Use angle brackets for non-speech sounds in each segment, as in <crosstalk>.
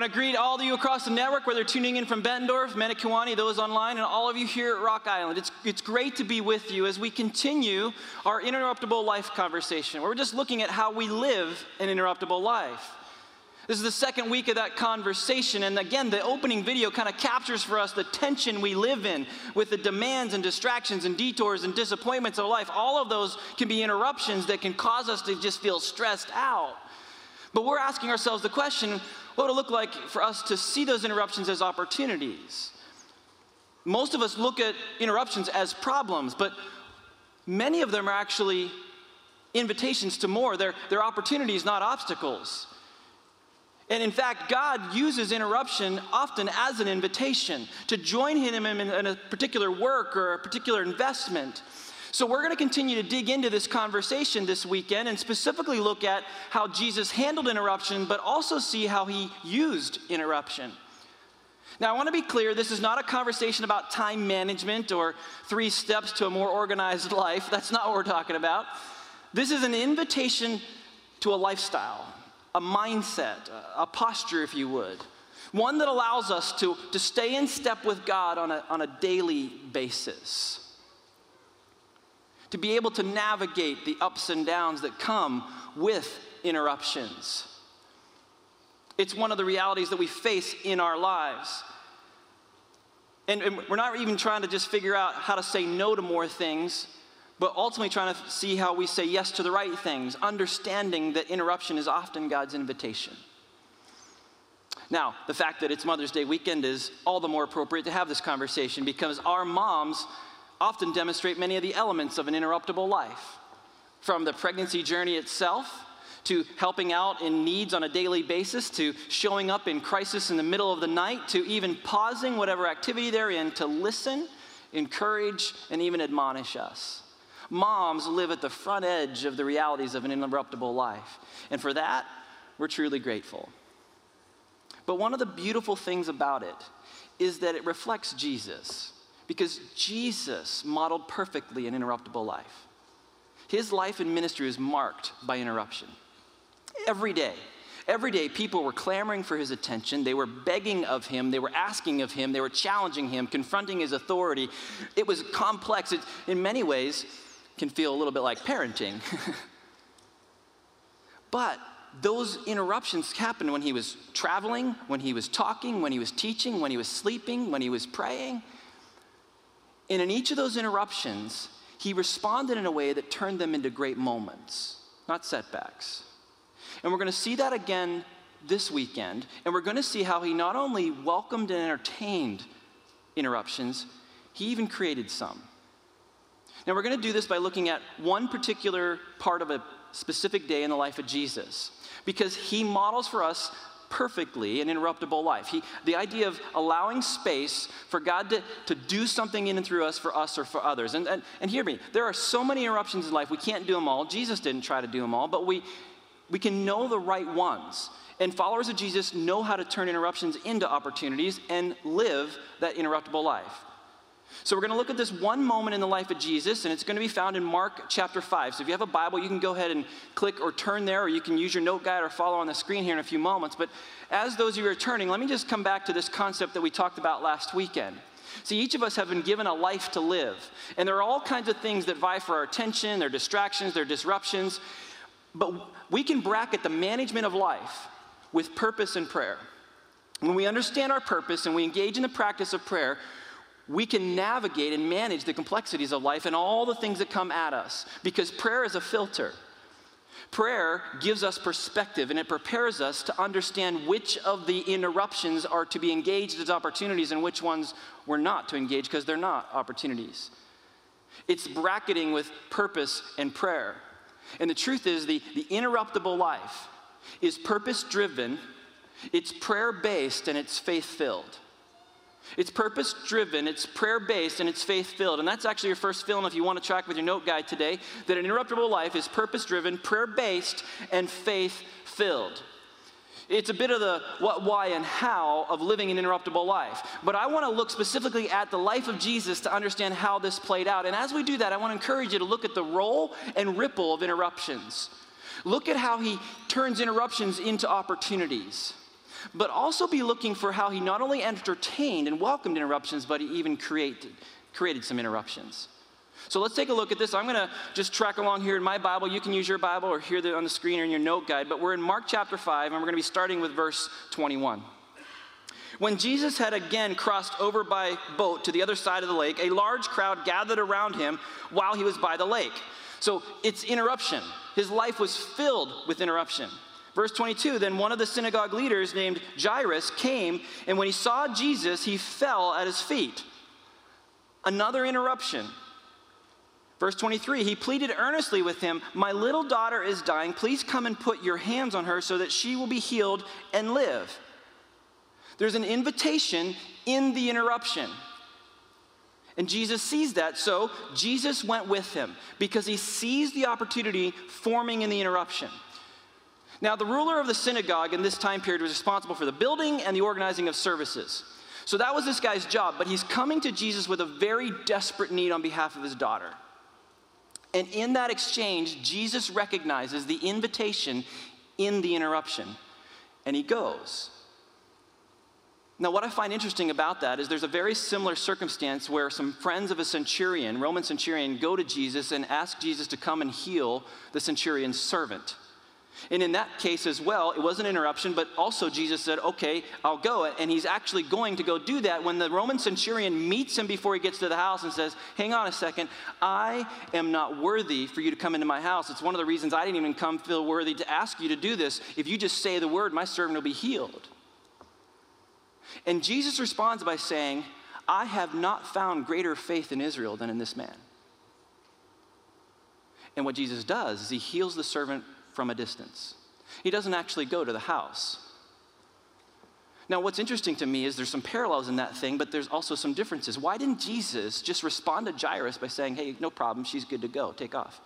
Want to greet all of you across the network, whether tuning in from Bettendorf, Manitowoc, those online, and all of you here at Rock Island. It's, it's great to be with you as we continue our interruptible life conversation, where we're just looking at how we live an interruptible life. This is the second week of that conversation, and again, the opening video kind of captures for us the tension we live in with the demands and distractions and detours and disappointments of life. All of those can be interruptions that can cause us to just feel stressed out. But we're asking ourselves the question what would it look like for us to see those interruptions as opportunities? Most of us look at interruptions as problems, but many of them are actually invitations to more. They're, they're opportunities, not obstacles. And in fact, God uses interruption often as an invitation to join Him in a particular work or a particular investment. So, we're going to continue to dig into this conversation this weekend and specifically look at how Jesus handled interruption, but also see how he used interruption. Now, I want to be clear this is not a conversation about time management or three steps to a more organized <laughs> life. That's not what we're talking about. This is an invitation to a lifestyle, a mindset, a posture, if you would. One that allows us to, to stay in step with God on a, on a daily basis to be able to navigate the ups and downs that come with interruptions. It's one of the realities that we face in our lives. And, and, we're not even trying to just figure out how to say no to more things, but ultimately trying to see how we say yes to the right things, understanding that interruption is often God's invitation. Now, the fact that it's Mother's Day weekend is all the more appropriate to have this conversation because our moms often demonstrate many of the elements of an interruptible life. From the pregnancy journey itself, to helping out in needs on a daily basis, to showing up in crisis in the middle of the night, to even pausing whatever activity they're in to listen, encourage, and even admonish us. Moms live at the front edge of the realities of an interruptible life. And for that, we're truly grateful. But one of the beautiful things about it is that it reflects Jesus because Jesus modeled perfectly an interruptible life. His life and ministry was marked by interruption. Every day, every day, people were clamoring for his attention. They were begging of him. They were asking of him. They were challenging him, confronting his authority. It was complex. It, in many ways, can feel a little bit like parenting. <laughs> but those interruptions happened when he was traveling, when he was talking, when he was teaching, when he was sleeping, when he was praying. And in each of those interruptions, he responded in a way that turned them into great moments, not setbacks. And we're going to see that again this weekend. And we're going to see how he not only welcomed and entertained interruptions, he even created some. Now, we're going to do this by looking at one particular part of a specific day in the life of Jesus, because he models for us perfectly an interruptible life. He, the idea of allowing space for God to, to do something in and through us for us or for others. And, and, and hear me, there are so many interruptions in life, we can't do them all. Jesus didn't try to do them all, but we, we can know the right ones. And followers of Jesus know how to turn interruptions into opportunities and live that interruptible life. So we're going to look at this one moment in the life of Jesus, and it's going to be found in Mark chapter 5. So if you have a Bible, you can go ahead and click or turn there, or you can use your note guide or follow on the screen here in a few moments. But as those of you are turning, let me just come back to this concept that we talked about last weekend. See, each of us have been given a life to live, and there are all kinds of things that vie for our attention, their distractions, their disruptions. But we can bracket the management of life with purpose and prayer. When we understand our purpose and we engage in the practice of prayer, we can navigate and manage the complexities of life and all the things that come at us because prayer is a filter. Prayer gives us perspective and it prepares us to understand which of the interruptions are to be engaged as opportunities and which ones we're not to engage because they're not opportunities. It's bracketing with purpose and prayer. And the truth is, the, the interruptible life is purpose driven, it's prayer based, and it's faith filled. It's purpose driven, it's prayer based, and it's faith filled. And that's actually your first fill in if you want to track with your note guide today that an interruptible life is purpose driven, prayer based, and faith filled. It's a bit of the what, why, and how of living an interruptible life. But I want to look specifically at the life of Jesus to understand how this played out. And as we do that, I want to encourage you to look at the role and ripple of interruptions. Look at how he turns interruptions into opportunities. But also be looking for how he not only entertained and welcomed interruptions, but he even created, created some interruptions. So let's take a look at this. I'm going to just track along here in my Bible. You can use your Bible or here on the screen or in your note guide. But we're in Mark chapter 5, and we're going to be starting with verse 21. When Jesus had again crossed over by boat to the other side of the lake, a large crowd gathered around him while he was by the lake. So it's interruption. His life was filled with interruption. Verse 22 Then one of the synagogue leaders named Jairus came, and when he saw Jesus, he fell at his feet. Another interruption. Verse 23 He pleaded earnestly with him, My little daughter is dying. Please come and put your hands on her so that she will be healed and live. There's an invitation in the interruption. And Jesus sees that, so Jesus went with him because he sees the opportunity forming in the interruption. Now, the ruler of the synagogue in this time period was responsible for the building and the organizing of services. So that was this guy's job, but he's coming to Jesus with a very desperate need on behalf of his daughter. And in that exchange, Jesus recognizes the invitation in the interruption, and he goes. Now, what I find interesting about that is there's a very similar circumstance where some friends of a centurion, Roman centurion, go to Jesus and ask Jesus to come and heal the centurion's servant. And in that case as well, it was an interruption, but also Jesus said, Okay, I'll go. And he's actually going to go do that when the Roman centurion meets him before he gets to the house and says, Hang on a second, I am not worthy for you to come into my house. It's one of the reasons I didn't even come feel worthy to ask you to do this. If you just say the word, my servant will be healed. And Jesus responds by saying, I have not found greater faith in Israel than in this man. And what Jesus does is he heals the servant from a distance. He doesn't actually go to the house. Now, what's interesting to me is there's some parallels in that thing, but there's also some differences. Why didn't Jesus just respond to Jairus by saying, hey, no problem, she's good to go, take off?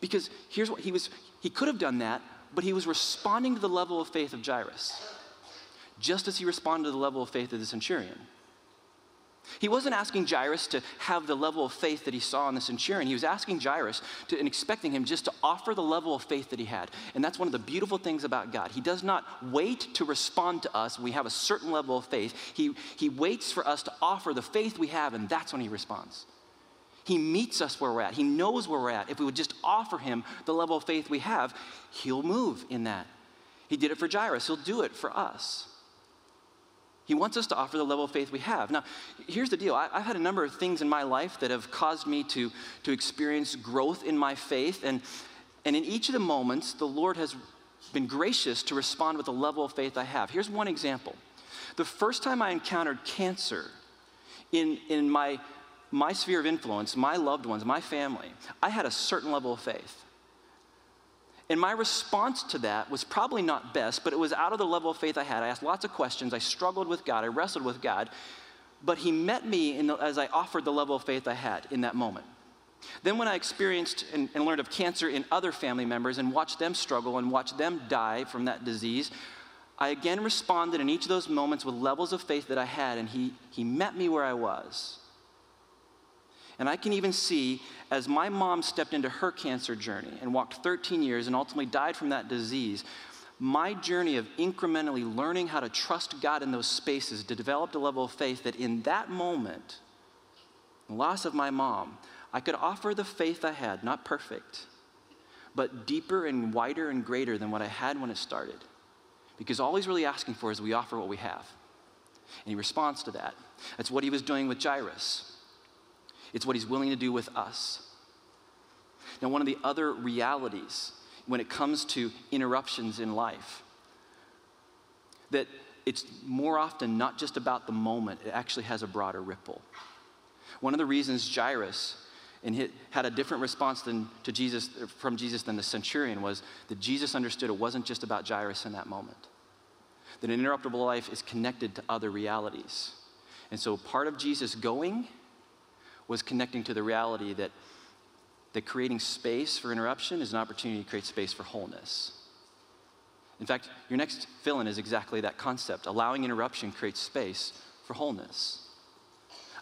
Because here's what he was, he could have done that, but he was responding to the level of faith of Jairus just as he responded to the level of faith of the centurion. He wasn't asking Jairus to have the level of faith that he saw in the centurion. He was asking Jairus to, and expecting him just to offer the level of faith that he had. And that's one of the beautiful things about God. He does not wait to respond to us we have a certain level of faith. He, he waits for us to offer the faith we have, and that's when he responds. He meets us where we're at. He knows where we're at. If we would just offer him the level of faith we have, he'll move in that. He did it for Jairus, he'll do it for us. He wants us to offer the level of faith we have. Now, here's the deal I, have had a number of things in my life that have caused me to, to experience growth in my faith. And, and in each of the moments, the Lord has been gracious to respond with the level of faith I have. Here's one example. The first time I encountered cancer in, in my, my sphere of influence, my loved ones, my family, I had a certain level of faith. And my response to that was probably not best, but it was out of the level of faith I had. I asked lots of questions. I struggled with God. I wrestled with God. But He met me the, as I offered the level of faith I had in that moment. Then, when I experienced and, and learned of cancer in other family members and watched them struggle and watched them die from that disease, I again responded in each of those moments with levels of faith that I had, and He, he met me where I was. And I can even see as my mom stepped into her cancer journey and walked 13 years and ultimately died from that disease, my journey of incrementally learning how to trust God in those spaces to develop a level of faith that in that moment, the loss of my mom, I could offer the faith I had, not perfect, but deeper and wider and greater than what I had when it started. Because all he's really asking for is we offer what we have. And he responds to that. That's what he was doing with Jairus. It's what he's willing to do with us. Now, one of the other realities when it comes to interruptions in life, that it's more often not just about the moment, it actually has a broader ripple. One of the reasons Jairus and had a different response than, to Jesus, from Jesus than the centurion was that Jesus understood it wasn't just about Jairus in that moment. That an interruptible life is connected to other realities. And so part of Jesus going was connecting to the reality that, that creating space for interruption is an opportunity to create space for wholeness. In fact, your next fill in is exactly that concept. Allowing interruption creates space for wholeness.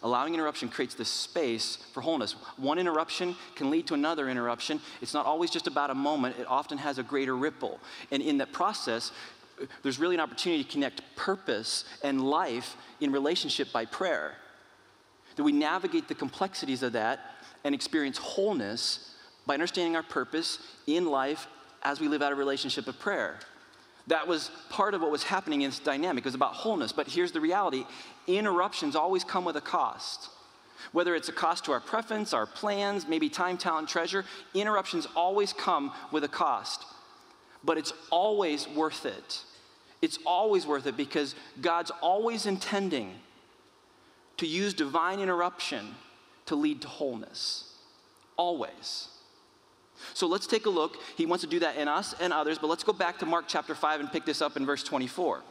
Allowing interruption creates this space for wholeness. One interruption can lead to another interruption. It's not always just about a moment, it often has a greater ripple. And in that process, there's really an opportunity to connect purpose and life in relationship by prayer. That we navigate the complexities of that and experience wholeness by understanding our purpose in life as we live out a relationship of prayer. That was part of what was happening in this dynamic. It was about wholeness. But here's the reality interruptions always come with a cost. Whether it's a cost to our preference, our plans, maybe time, talent, treasure, interruptions always come with a cost. But it's always worth it. It's always worth it because God's always intending to use divine interruption to lead to wholeness. Always. So let's take a look. He wants to do that in us and others, but let's go back to Mark chapter 5 and pick this up in verse 24.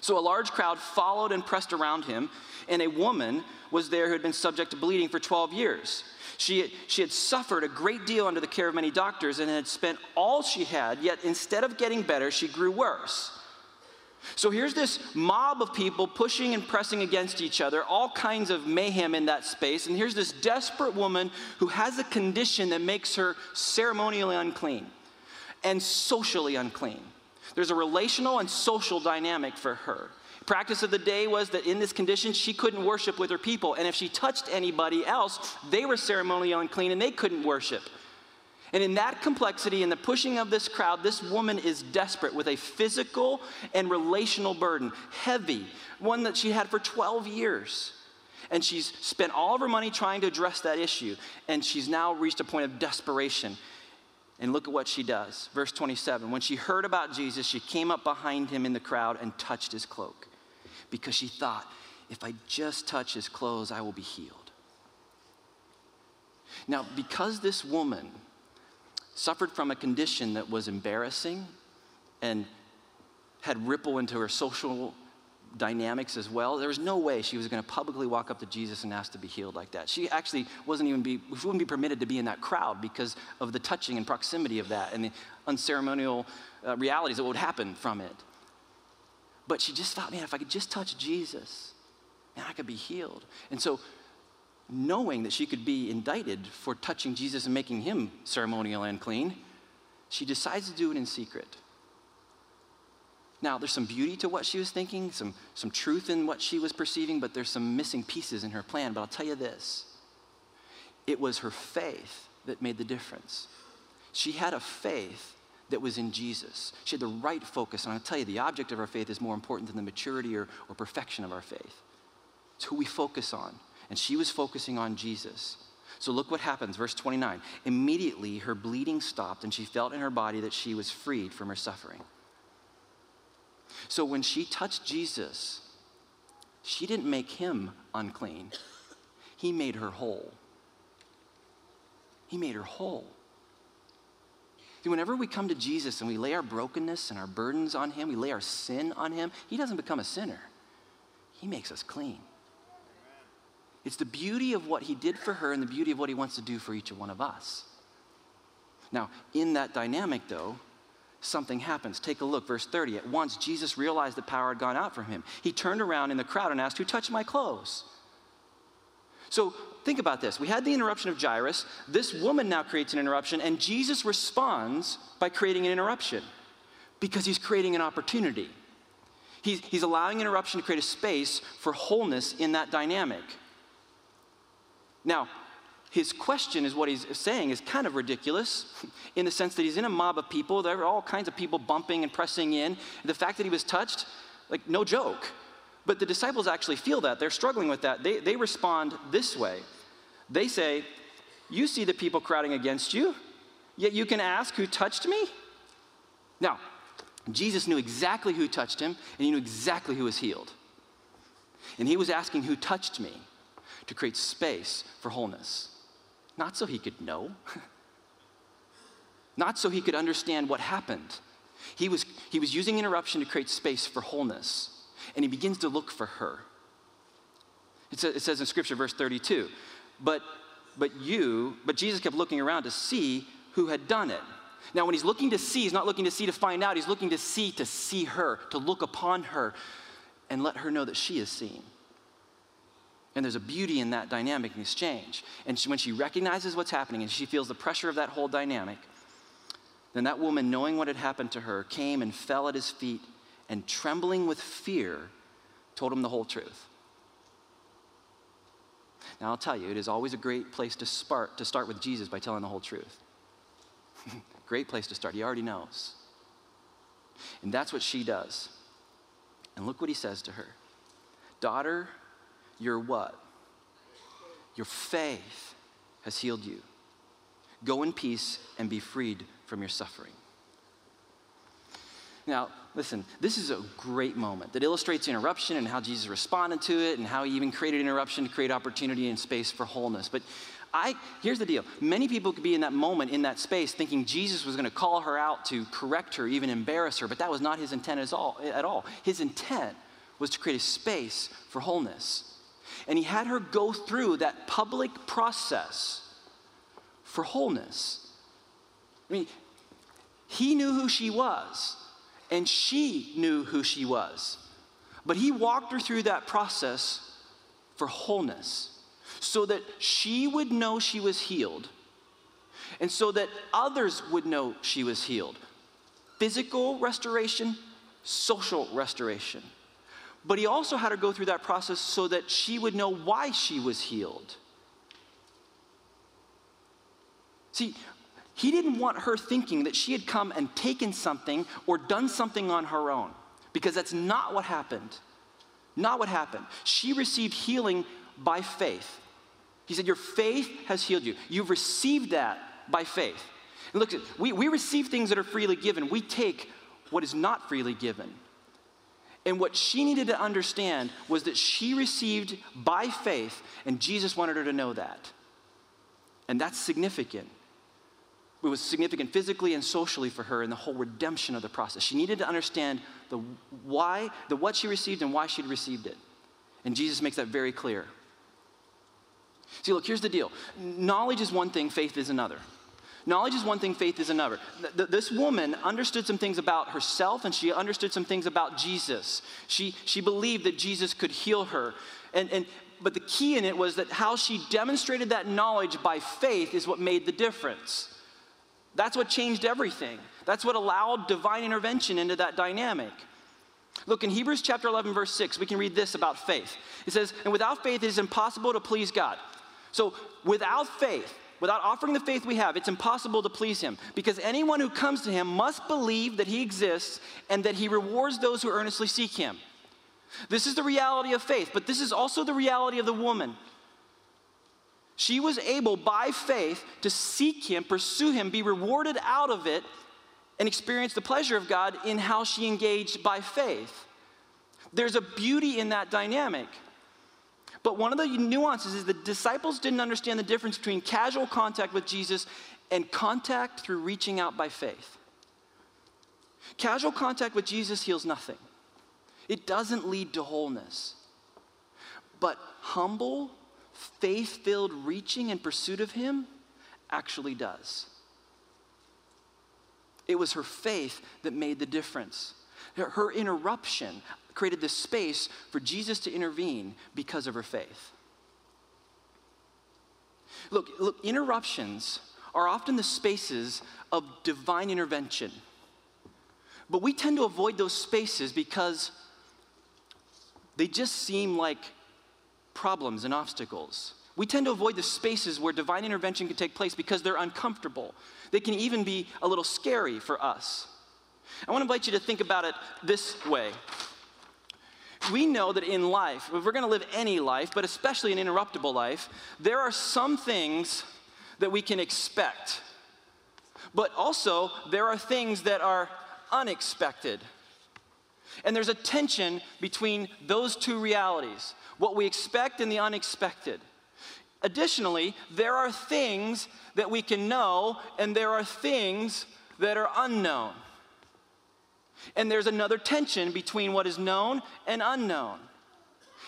So a large crowd followed and pressed around him, and a woman was there who had been subject to bleeding for 12 years. She, she had suffered a great deal under the care of many doctors and had spent all she had, yet instead of getting better, she grew worse. So here's this mob of people pushing and pressing against each other, all kinds of mayhem in that space. And here's this desperate woman who has a condition that makes her ceremonially unclean and socially unclean. There's a relational and social dynamic for her. Practice of the day was that in this condition, she couldn't worship with her people. And if she touched anybody else, they were ceremonially unclean and they couldn't worship. And in that complexity, in the pushing of this crowd, this woman is desperate with a physical and relational burden, heavy, one that she had for 12 years. And she's spent all of her money trying to address that issue. And she's now reached a point of desperation. And look at what she does. Verse 27 When she heard about Jesus, she came up behind him in the crowd and touched his cloak because she thought, if I just touch his clothes, I will be healed. Now, because this woman suffered from a condition that was embarrassing and had ripple into her social dynamics as well. There was no way she was going to publicly walk up to Jesus and ask to be healed like that. She actually wasn't even be, she wouldn't be permitted to be in that crowd because of the touching and proximity of that and the unceremonial uh, realities that would happen from it. But she just thought, man, if I could just touch Jesus, man, I could be healed. And so knowing that she could be indicted for touching Jesus and making him ceremonial and clean, she decides to do it in secret. Now, there's some beauty to what she was thinking, some, some truth in what she was perceiving, but there's some missing pieces in her plan. But I'll tell you this it was her faith that made the difference. She had a faith that was in Jesus. She had the right focus. And I'll tell you, the object of our faith is more important than the maturity or, or perfection of our faith. It's who we focus on and she was focusing on Jesus. So look what happens, verse 29. Immediately her bleeding stopped, and she felt in her body that she was freed from her suffering. So when she touched Jesus, she didn't make him unclean, he made her whole. He made her whole. See, whenever we come to Jesus and we lay our brokenness and our burdens on him, we lay our sin on him, he doesn't become a sinner, he makes us clean. It's the beauty of what he did for her and the beauty of what he wants to do for each one of us. Now, in that dynamic, though, something happens. Take a look, verse 30. At once, Jesus realized the power had gone out from him. He turned around in the crowd and asked, Who touched my clothes? So think about this. We had the interruption of Jairus. This woman now creates an interruption, and Jesus responds by creating an interruption because he's creating an opportunity. He's, he's allowing interruption to create a space for wholeness in that dynamic. Now, his question is what he's saying is kind of ridiculous <laughs> in the sense that he's in a mob of people. There are all kinds of people bumping and pressing in. The fact that he was touched, like, no joke. But the disciples actually feel that. They're struggling with that. They, they respond this way They say, You see the people crowding against you, yet you can ask, Who touched me? Now, Jesus knew exactly who touched him, and he knew exactly who was healed. And he was asking, Who touched me? To create space for wholeness. Not so he could know, <laughs> not so he could understand what happened. He was, he was using interruption to create space for wholeness, and he begins to look for her. It, it says in Scripture, verse 32, but, but you, but Jesus kept looking around to see who had done it. Now, when he's looking to see, he's not looking to see to find out, he's looking to see to see her, to look upon her, and let her know that she is seen. And there's a beauty in that dynamic and exchange. And she, when she recognizes what's happening and she feels the pressure of that whole dynamic, then that woman, knowing what had happened to her, came and fell at his feet and, trembling with fear, told him the whole truth. Now, I'll tell you, it is always a great place to start, to start with Jesus by telling the whole truth. <laughs> great place to start. He already knows. And that's what she does. And look what he says to her Daughter, your what? Your faith has healed you. Go in peace and be freed from your suffering. Now, listen, this is a great moment that illustrates interruption and how Jesus responded to it and how he even created interruption to create opportunity and space for wholeness. But I, here's the deal. Many people could be in that moment, in that space, thinking Jesus was going to call her out to correct her, even embarrass her, but that was not his intent at all. At all. His intent was to create a space for wholeness. And he had her go through that public process for wholeness. I mean, he knew who she was, and she knew who she was. But he walked her through that process for wholeness so that she would know she was healed and so that others would know she was healed. Physical restoration, social restoration. But he also had her go through that process so that she would know why she was healed. See, he didn't want her thinking that she had come and taken something or done something on her own, because that's not what happened. Not what happened. She received healing by faith. He said, Your faith has healed you. You've received that by faith. And look, we, we receive things that are freely given, we take what is not freely given. And what she needed to understand was that she received by faith, and Jesus wanted her to know that. And that's significant. It was significant physically and socially for her in the whole redemption of the process. She needed to understand the why, the what she received and why she'd received it. And Jesus makes that very clear. See, look, here's the deal. Knowledge is one thing, faith is another. Knowledge is one thing, faith is another. Th- this woman understood some things about herself and she understood some things about Jesus. She, she believed that Jesus could heal her. And, and, but the key in it was that how she demonstrated that knowledge by faith is what made the difference. That's what changed everything. That's what allowed divine intervention into that dynamic. Look, in Hebrews chapter 11, verse 6, we can read this about faith. It says, And without faith, it is impossible to please God. So, without faith, Without offering the faith we have, it's impossible to please him because anyone who comes to him must believe that he exists and that he rewards those who earnestly seek him. This is the reality of faith, but this is also the reality of the woman. She was able by faith to seek him, pursue him, be rewarded out of it, and experience the pleasure of God in how she engaged by faith. There's a beauty in that dynamic. But one of the nuances is the disciples didn't understand the difference between casual contact with Jesus and contact through reaching out by faith. Casual contact with Jesus heals nothing, it doesn't lead to wholeness. But humble, faith filled reaching and pursuit of Him actually does. It was her faith that made the difference. Her interruption created this space for Jesus to intervene because of her faith. Look, look, interruptions are often the spaces of divine intervention. But we tend to avoid those spaces because they just seem like problems and obstacles. We tend to avoid the spaces where divine intervention can take place because they're uncomfortable. They can even be a little scary for us. I want to invite you to think about it this way we know that in life, if we're going to live any life, but especially an interruptible life, there are some things that we can expect. But also, there are things that are unexpected. And there's a tension between those two realities what we expect and the unexpected. Additionally, there are things that we can know, and there are things that are unknown. And there's another tension between what is known and unknown.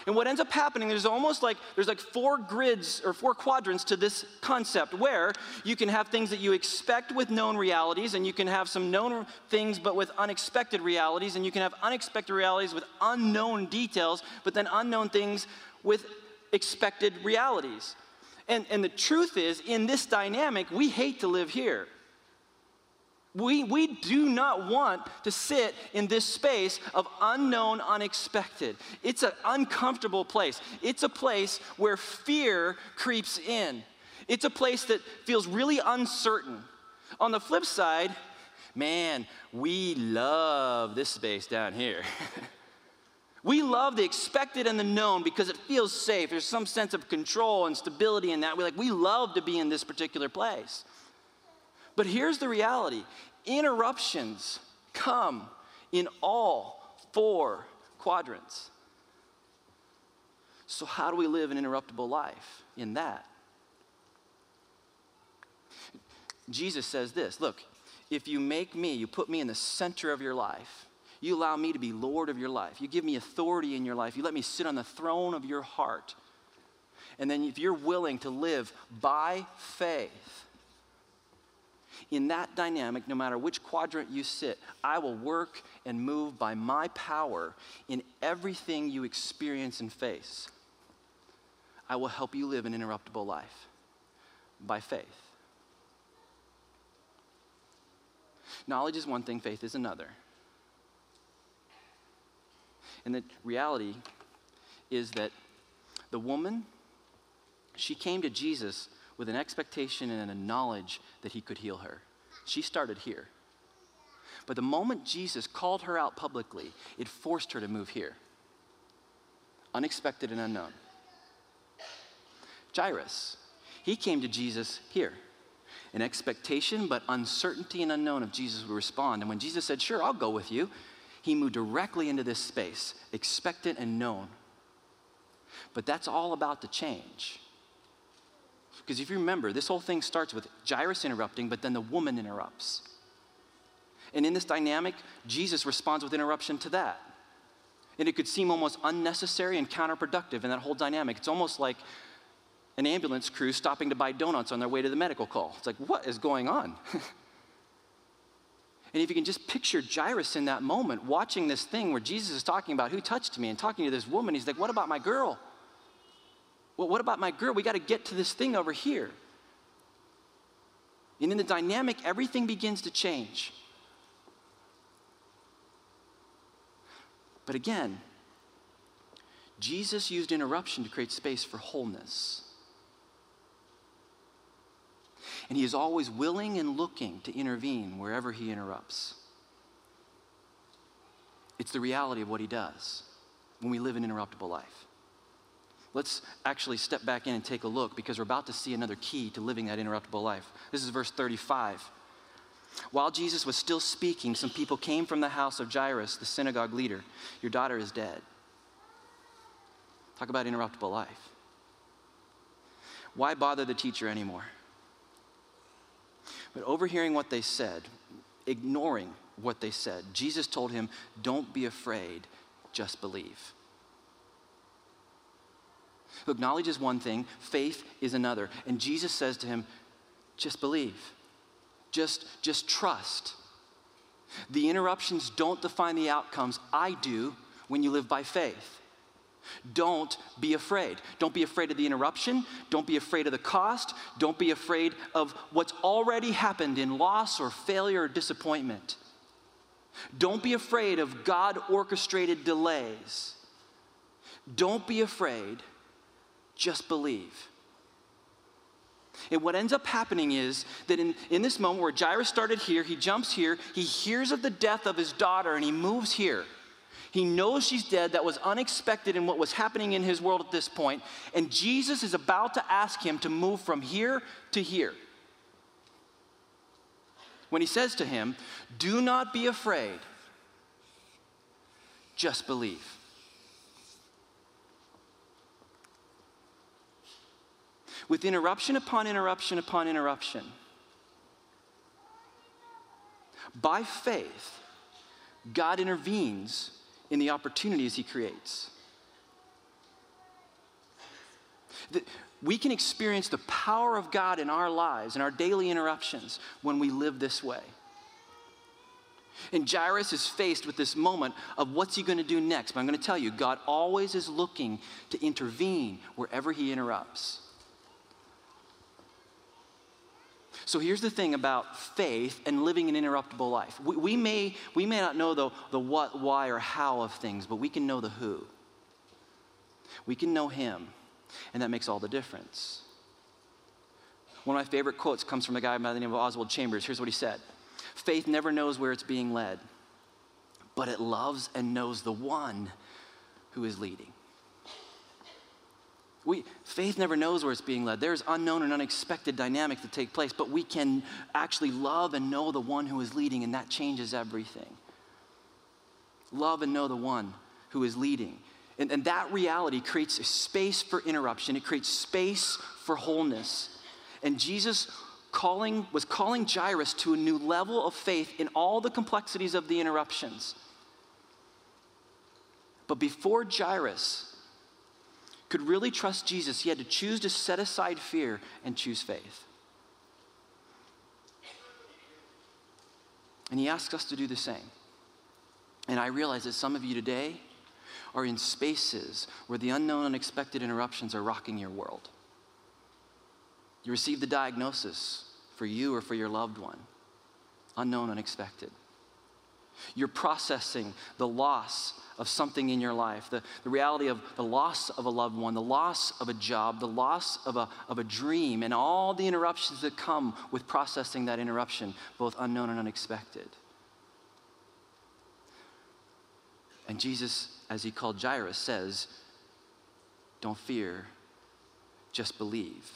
And what ends up happening, there's almost like there's like four grids or four quadrants to this concept where you can have things that you expect with known realities, and you can have some known things but with unexpected realities, and you can have unexpected realities with unknown details, but then unknown things with expected realities. And, and the truth is, in this dynamic, we hate to live here. We, we do not want to sit in this space of unknown, unexpected. It's an uncomfortable place. It's a place where fear creeps in. It's a place that feels really uncertain. On the flip side, man, we love this space down here. <laughs> we love the expected and the known because it feels safe. There's some sense of control and stability in that. We like we love to be in this particular place. But here's the reality. Interruptions come in all four quadrants. So, how do we live an interruptible life in that? Jesus says this Look, if you make me, you put me in the center of your life, you allow me to be Lord of your life, you give me authority in your life, you let me sit on the throne of your heart. And then if you're willing to live by faith, in that dynamic, no matter which quadrant you sit, I will work and move by my power in everything you experience and face. I will help you live an interruptible life by faith. Knowledge is one thing, faith is another. And the reality is that the woman, she came to Jesus with an expectation and a knowledge that he could heal her. She started here. But the moment Jesus called her out publicly, it forced her to move here. Unexpected and unknown. Jairus, he came to Jesus here an expectation, but uncertainty and unknown if Jesus would respond. And when Jesus said, Sure, I'll go with you, he moved directly into this space, expectant and known. But that's all about to change. Because if you remember, this whole thing starts with Jairus interrupting, but then the woman interrupts. And in this dynamic, Jesus responds with interruption to that. And it could seem almost unnecessary and counterproductive in that whole dynamic. It's almost like an ambulance crew stopping to buy donuts on their way to the medical call. It's like, what is going on? <laughs> and if you can just picture Jairus in that moment, watching this thing where Jesus is talking about who touched me and talking to this woman, he's like, what about my girl? Well, what about my girl? We got to get to this thing over here. And in the dynamic, everything begins to change. But again, Jesus used interruption to create space for wholeness. And he is always willing and looking to intervene wherever he interrupts. It's the reality of what he does when we live an interruptible life. Let's actually step back in and take a look because we're about to see another key to living that interruptible life. This is verse 35. While Jesus was still speaking, some people came from the house of Jairus, the synagogue leader. Your daughter is dead. Talk about interruptible life. Why bother the teacher anymore? But overhearing what they said, ignoring what they said, Jesus told him, Don't be afraid, just believe. Look, knowledge is one thing, faith is another. And Jesus says to him, Just believe, just, just trust. The interruptions don't define the outcomes. I do when you live by faith. Don't be afraid. Don't be afraid of the interruption. Don't be afraid of the cost. Don't be afraid of what's already happened in loss or failure or disappointment. Don't be afraid of God orchestrated delays. Don't be afraid. Just believe. And what ends up happening is that in, in this moment where Jairus started here, he jumps here, he hears of the death of his daughter, and he moves here. He knows she's dead. That was unexpected in what was happening in his world at this point. And Jesus is about to ask him to move from here to here. When he says to him, Do not be afraid, just believe. With interruption upon interruption upon interruption, by faith, God intervenes in the opportunities He creates. That we can experience the power of God in our lives and our daily interruptions when we live this way. And Jairus is faced with this moment of what's he going to do next. But I'm going to tell you, God always is looking to intervene wherever he interrupts. So here's the thing about faith and living an interruptible life. We, we, may, we may not know the, the what, why, or how of things, but we can know the who. We can know him, and that makes all the difference. One of my favorite quotes comes from a guy by the name of Oswald Chambers. Here's what he said Faith never knows where it's being led, but it loves and knows the one who is leading. We, faith never knows where it's being led. There's unknown and unexpected dynamics that take place, but we can actually love and know the one who is leading, and that changes everything. Love and know the one who is leading. And, and that reality creates a space for interruption, it creates space for wholeness. And Jesus calling, was calling Jairus to a new level of faith in all the complexities of the interruptions. But before Jairus could really trust Jesus, he had to choose to set aside fear and choose faith. And he asks us to do the same. And I realize that some of you today are in spaces where the unknown, unexpected interruptions are rocking your world. You received the diagnosis for you or for your loved one, unknown, unexpected. You're processing the loss of something in your life, the, the reality of the loss of a loved one, the loss of a job, the loss of a, of a dream, and all the interruptions that come with processing that interruption, both unknown and unexpected. And Jesus, as he called Jairus, says, Don't fear, just believe.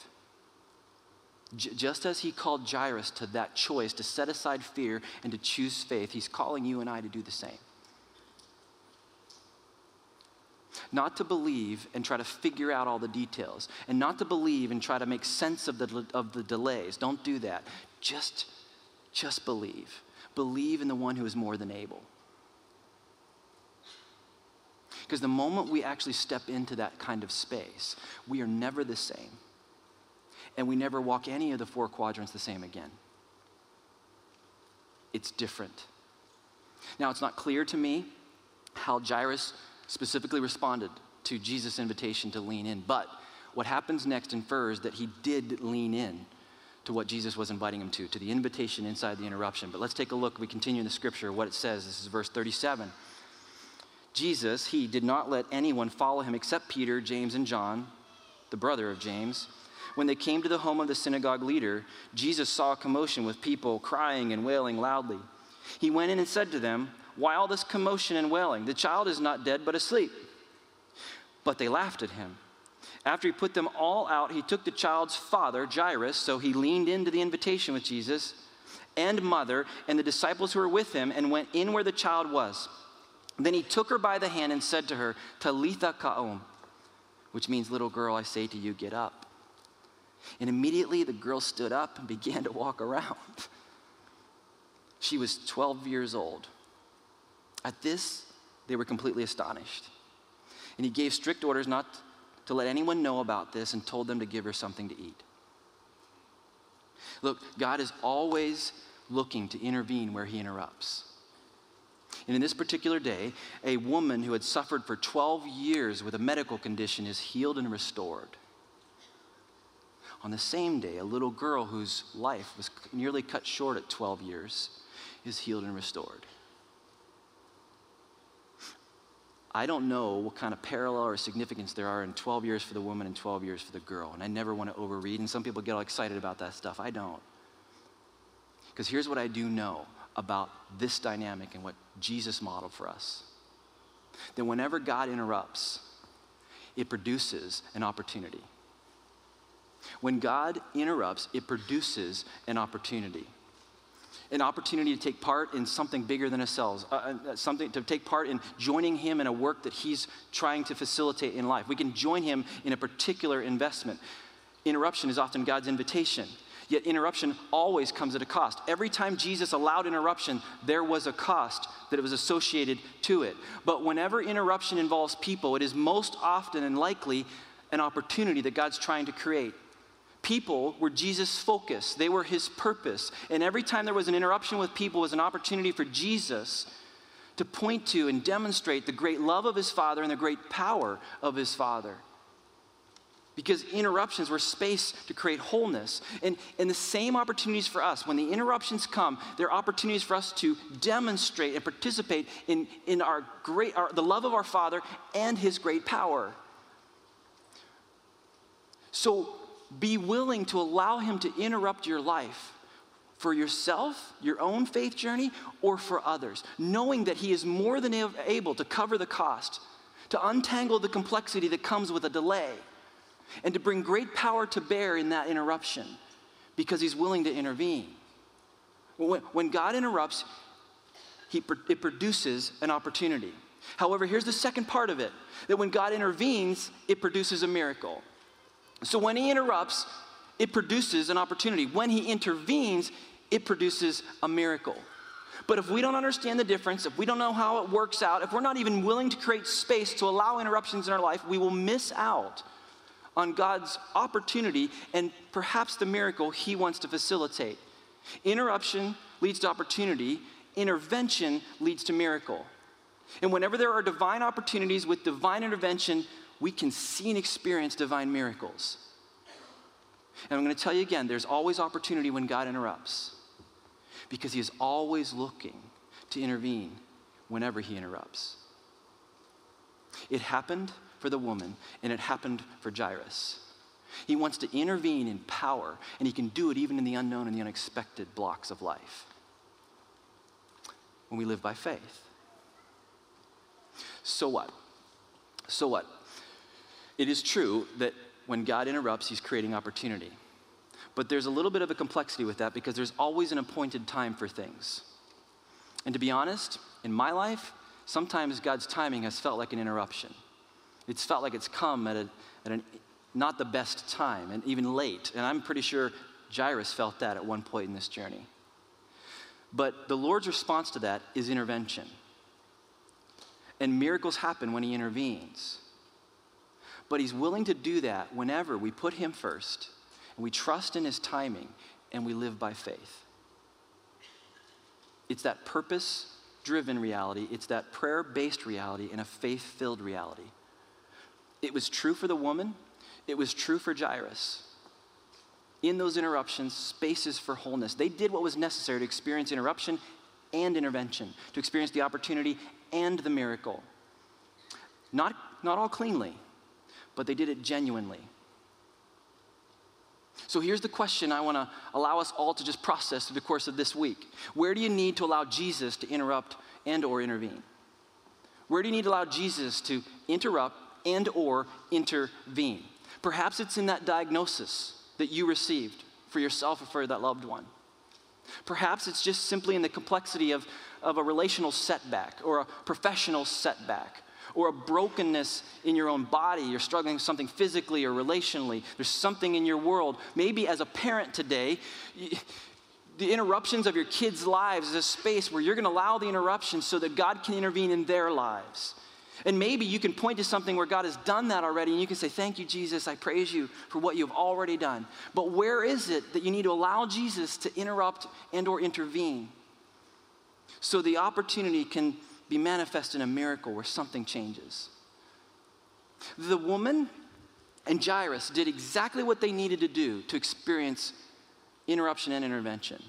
Just as he called Jairus to that choice to set aside fear and to choose faith, he's calling you and I to do the same. Not to believe and try to figure out all the details, and not to believe and try to make sense of the, of the delays. Don't do that. Just, just believe. Believe in the one who is more than able. Because the moment we actually step into that kind of space, we are never the same and we never walk any of the four quadrants the same again. It's different. Now, it's not clear to me how Jairus specifically responded to Jesus' invitation to lean in, but what happens next infers that he did lean in to what Jesus was inviting him to, to the invitation inside the interruption. But let's take a look. We continue in the scripture, what it says. This is verse 37. Jesus, he did not let anyone follow him except Peter, James, and John, the brother of James. When they came to the home of the synagogue leader, Jesus saw a commotion with people crying and wailing loudly. He went in and said to them, Why all this commotion and wailing? The child is not dead, but asleep. But they laughed at him. After he put them all out, he took the child's father, Jairus, so he leaned into the invitation with Jesus, and mother, and the disciples who were with him, and went in where the child was. Then he took her by the hand and said to her, Talitha koum, which means, Little girl, I say to you, get up. And immediately the girl stood up and began to walk around. She was 12 years old. At this, they were completely astonished. And he gave strict orders not to let anyone know about this and told them to give her something to eat. Look, God is always looking to intervene where he interrupts. And in this particular day, a woman who had suffered for 12 years with a medical condition is healed and restored. On the same day, a little girl whose life was nearly cut short at 12 years is healed and restored. I don't know what kind of parallel or significance there are in 12 years for the woman and 12 years for the girl. And I never want to overread, and some people get all excited about that stuff. I don't. Because here's what I do know about this dynamic and what Jesus modeled for us that whenever God interrupts, it produces an opportunity. When God interrupts, it produces an opportunity. An opportunity to take part in something bigger than ourselves, uh, uh, uh, something to take part in joining Him in a work that He's trying to facilitate in life. We can join Him in a particular investment. Interruption is often God's invitation. Yet interruption always comes at a cost. Every time Jesus allowed interruption, there was a cost that was associated to it. But whenever interruption involves people, it is most often and likely an opportunity that God's trying to create People were Jesus' focus, they were his purpose. And every time there was an interruption with people was an opportunity for Jesus to point to and demonstrate the great love of his Father and the great power of his Father. Because interruptions were space to create wholeness. And, and the same opportunities for us, when the interruptions come, they're opportunities for us to demonstrate and participate in, in our great, our, the love of our Father and his great power. So, be willing to allow Him to interrupt your life for yourself, your own faith journey, or for others, knowing that He is more than able to cover the cost, to untangle the complexity that comes with a delay, and to bring great power to bear in that interruption because He's willing to intervene. When, God interrupts, he, it produces an opportunity. However, here's the second part of it that when God intervenes, it produces a miracle. So when he interrupts, it produces an opportunity. When he intervenes, it produces a miracle. But if we don't understand the difference, if we don't know how it works out, if we're not even willing to create space to allow interruptions in our life, we will miss out on God's opportunity and perhaps the miracle he wants to facilitate. Interruption leads to opportunity, intervention leads to miracle. And whenever there are divine opportunities with divine intervention, we can see and experience divine miracles. And I'm going to tell you again there's always opportunity when God interrupts because He is always looking to intervene whenever He interrupts. It happened for the woman, and it happened for Jairus. He wants to intervene in power, and He can do it even in the unknown and the unexpected blocks of life when we live by faith. So what? So what? It is true that when God interrupts, he's creating opportunity. But there's a little bit of a complexity with that because there's always an appointed time for things. And to be honest, in my life, sometimes God's timing has felt like an interruption. It's felt like it's come at, a, at an, not the best time and even late. And I'm pretty sure Jairus felt that at one point in this journey. But the Lord's response to that is intervention. And miracles happen when He intervenes. But He's willing to do that whenever we put Him first and we trust in His timing and we live by faith. It's that purpose driven reality, it's that prayer based reality, and a faith filled reality. It was true for the woman, it was true for Jairus. In those interruptions, spaces for wholeness. They did what was necessary to experience interruption and intervention, to experience the opportunity and the miracle. Not, not all cleanly, but they did it genuinely. So here's the question I want to allow us all to just process through the course of this week. Where do you need to allow Jesus to interrupt and or intervene? Where do you need to allow Jesus to interrupt and or intervene? Perhaps it's in that diagnosis that you received for yourself or for that loved one. Perhaps it's just simply in the complexity of, of a relational setback or a professional setback or a brokenness in your own body. You're struggling with something physically or relationally. There's something in your world. Maybe as a parent today, the interruptions of your kids' lives is a space where you're going to allow the interruptions so that God can intervene in their lives. And maybe you can point to something where God has done that already and you can say, Thank you, Jesus. I praise you for what you've already done. But where is it that you need to allow Jesus to interrupt and or intervene so the opportunity can be manifest in a miracle where something changes. The woman and Jairus did exactly what they needed to do to experience interruption and intervention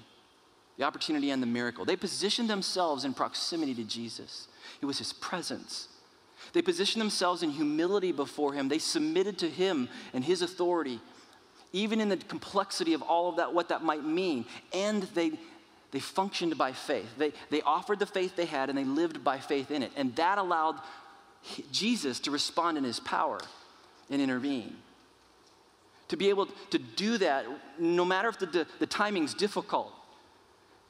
the opportunity and the miracle. They positioned themselves in proximity to Jesus, it was his presence. They positioned themselves in humility before him, they submitted to him and his authority. Even in the complexity of all of that, what that might mean. And they, they functioned by faith. They, they offered the faith they had and they lived by faith in it. And that allowed Jesus to respond in his power and intervene. To be able to do that, no matter if the, the, the timing's difficult,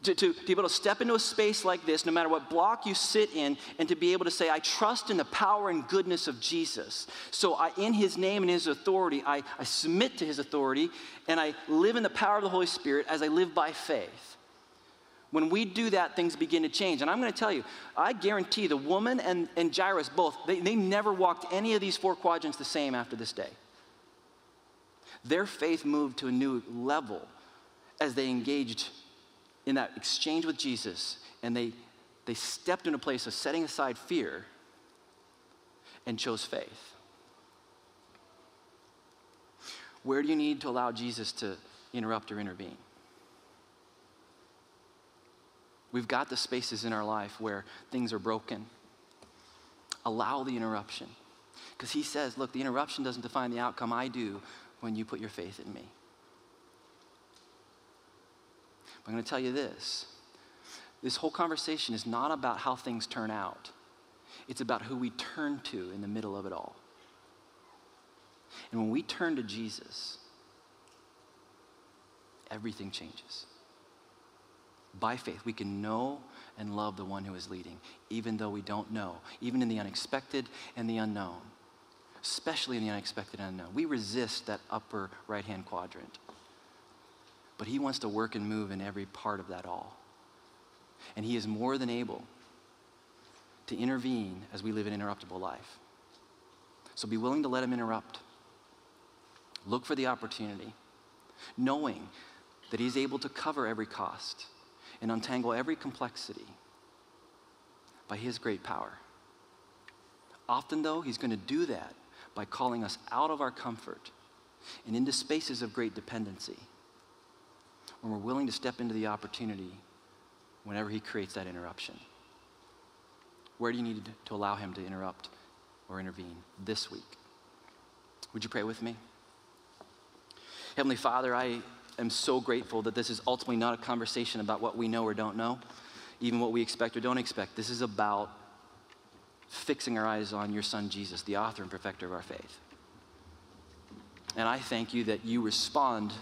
to, to, to, be able to step into a space like this, no matter what block you sit in, and to be able to say, I trust in the power and goodness of Jesus. So, I, in his name and his authority, I, I submit to his authority, and I live in the power of the Holy Spirit as I live by faith. When we do that, things begin to change. And I'm going to tell you, I guarantee the woman and, and Jairus both, they, they never walked any of these four quadrants the same after this day. Their faith moved to a new level as they engaged in that exchange with Jesus and they, they stepped into a place of setting aside fear and chose faith. Where do you need to allow Jesus to interrupt or intervene? We've got the spaces in our life where things are broken. Allow the interruption. Because he says, look, the interruption doesn't define the outcome. I do when you put your faith in me. I'm going to tell you this this whole conversation is not about how things turn out, it's about who we turn to in the middle of it all. And when we turn to Jesus, everything changes. By faith, we can know and love the one who is leading, even though we don't know, even in the unexpected and the unknown, especially in the unexpected and unknown. We resist that upper right hand quadrant. But he wants to work and move in every part of that all. And he is more than able to intervene as we live an interruptible life. So be willing to let him interrupt. Look for the opportunity, knowing that he's able to cover every cost and untangle every complexity by his great power. Often, though, he's going to do that by calling us out of our comfort and into spaces of great dependency when we're willing to step into the opportunity whenever he creates that interruption. Where do you need to allow him to interrupt or intervene this week? Would you pray with me? Heavenly Father, I am so grateful that this is ultimately not a conversation about what we know or don't know, even what we expect or don't expect. This is about fixing our eyes on your Son Jesus, the author and perfecter of our faith. And I thank you that you respond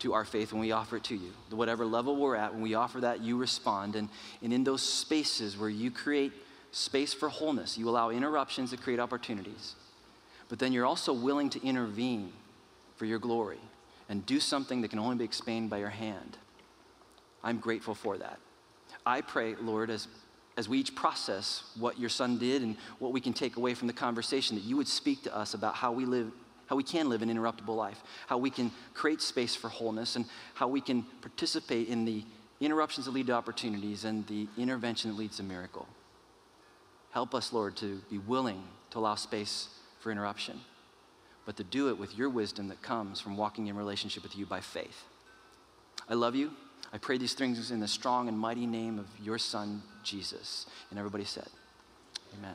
to our faith when we offer it to you. Whatever level we're at, when we offer that, you respond. And, and in those spaces where you create space for wholeness, you allow interruptions to create opportunities. But then you're also willing to intervene for your glory and do something that can only be explained by your hand. I'm grateful for that. I pray, Lord, as, as we each process what your son did and what we can take away from the conversation, that you would speak to us about how we live, how we can live an interruptible life, how we can create space for wholeness, and how we can participate in the interruptions that lead to opportunities and the intervention that leads to miracle. Help us, Lord, to be willing to allow space for interruption but to do it with your wisdom that comes from walking in relationship with you by faith. I love you. I pray these things in the strong and mighty name of your Son, Jesus. And everybody said, Amen.